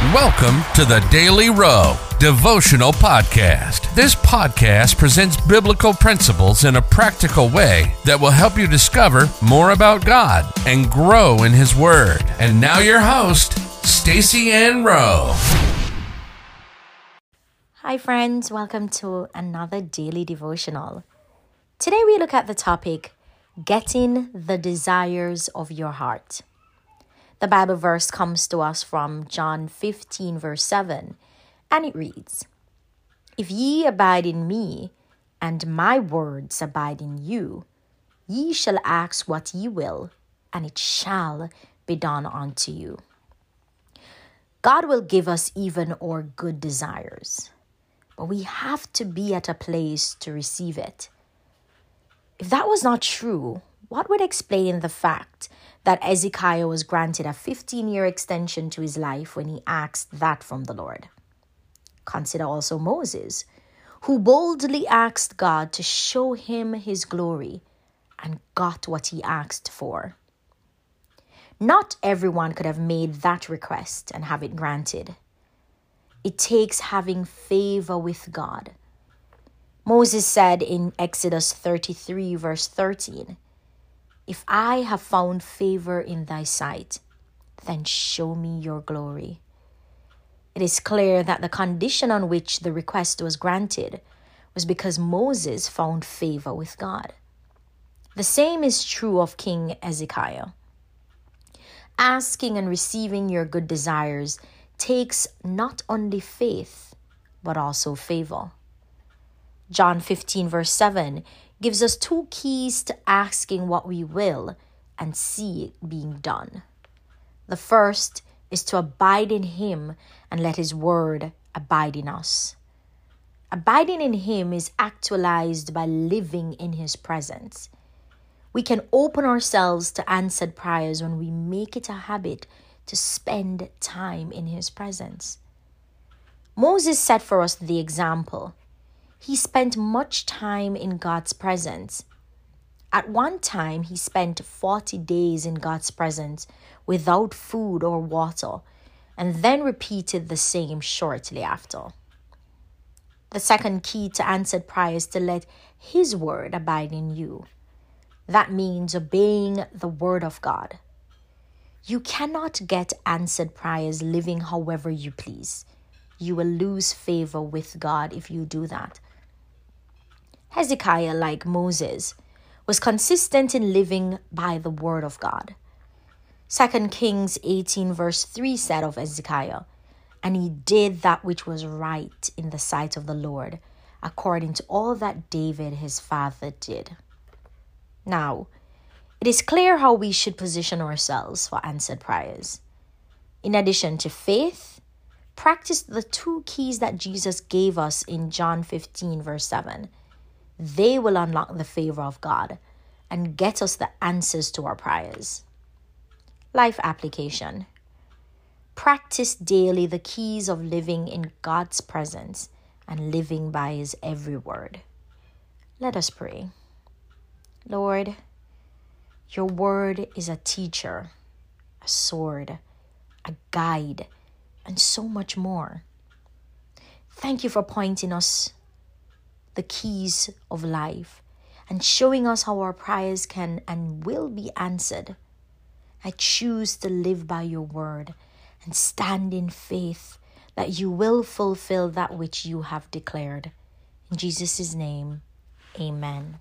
Welcome to the Daily Rowe Devotional Podcast. This podcast presents biblical principles in a practical way that will help you discover more about God and grow in His Word. And now, your host, Stacy Ann Rowe. Hi, friends. Welcome to another daily devotional. Today, we look at the topic Getting the Desires of Your Heart. The Bible verse comes to us from John 15, verse 7, and it reads If ye abide in me, and my words abide in you, ye shall ask what ye will, and it shall be done unto you. God will give us even our good desires, but we have to be at a place to receive it. If that was not true, what would explain the fact that Hezekiah was granted a 15 year extension to his life when he asked that from the Lord. Consider also Moses, who boldly asked God to show him his glory and got what he asked for. Not everyone could have made that request and have it granted. It takes having favor with God. Moses said in Exodus 33, verse 13, if I have found favor in thy sight, then show me your glory. It is clear that the condition on which the request was granted was because Moses found favor with God. The same is true of King Hezekiah. Asking and receiving your good desires takes not only faith, but also favor. John 15, verse 7 gives us two keys to asking what we will and see it being done. The first is to abide in Him and let His Word abide in us. Abiding in Him is actualized by living in His presence. We can open ourselves to answered prayers when we make it a habit to spend time in His presence. Moses set for us the example he spent much time in God's presence. At one time, he spent 40 days in God's presence without food or water, and then repeated the same shortly after. The second key to answered prayer is to let His word abide in you. That means obeying the word of God. You cannot get answered prayers living however you please. You will lose favor with God if you do that. Hezekiah, like Moses, was consistent in living by the word of God. 2 Kings 18, verse 3 said of Hezekiah, And he did that which was right in the sight of the Lord, according to all that David his father did. Now, it is clear how we should position ourselves for answered prayers. In addition to faith, practice the two keys that Jesus gave us in John 15, verse 7 they will unlock the favor of God and get us the answers to our prayers. Life application Practice daily the keys of living in God's presence and living by His every word. Let us pray. Lord, your word is a teacher, a sword, a guide, and so much more. Thank you for pointing us the keys of life and showing us how our prayers can and will be answered. I choose to live by your word and stand in faith that you will fulfill that which you have declared. In Jesus' name, amen.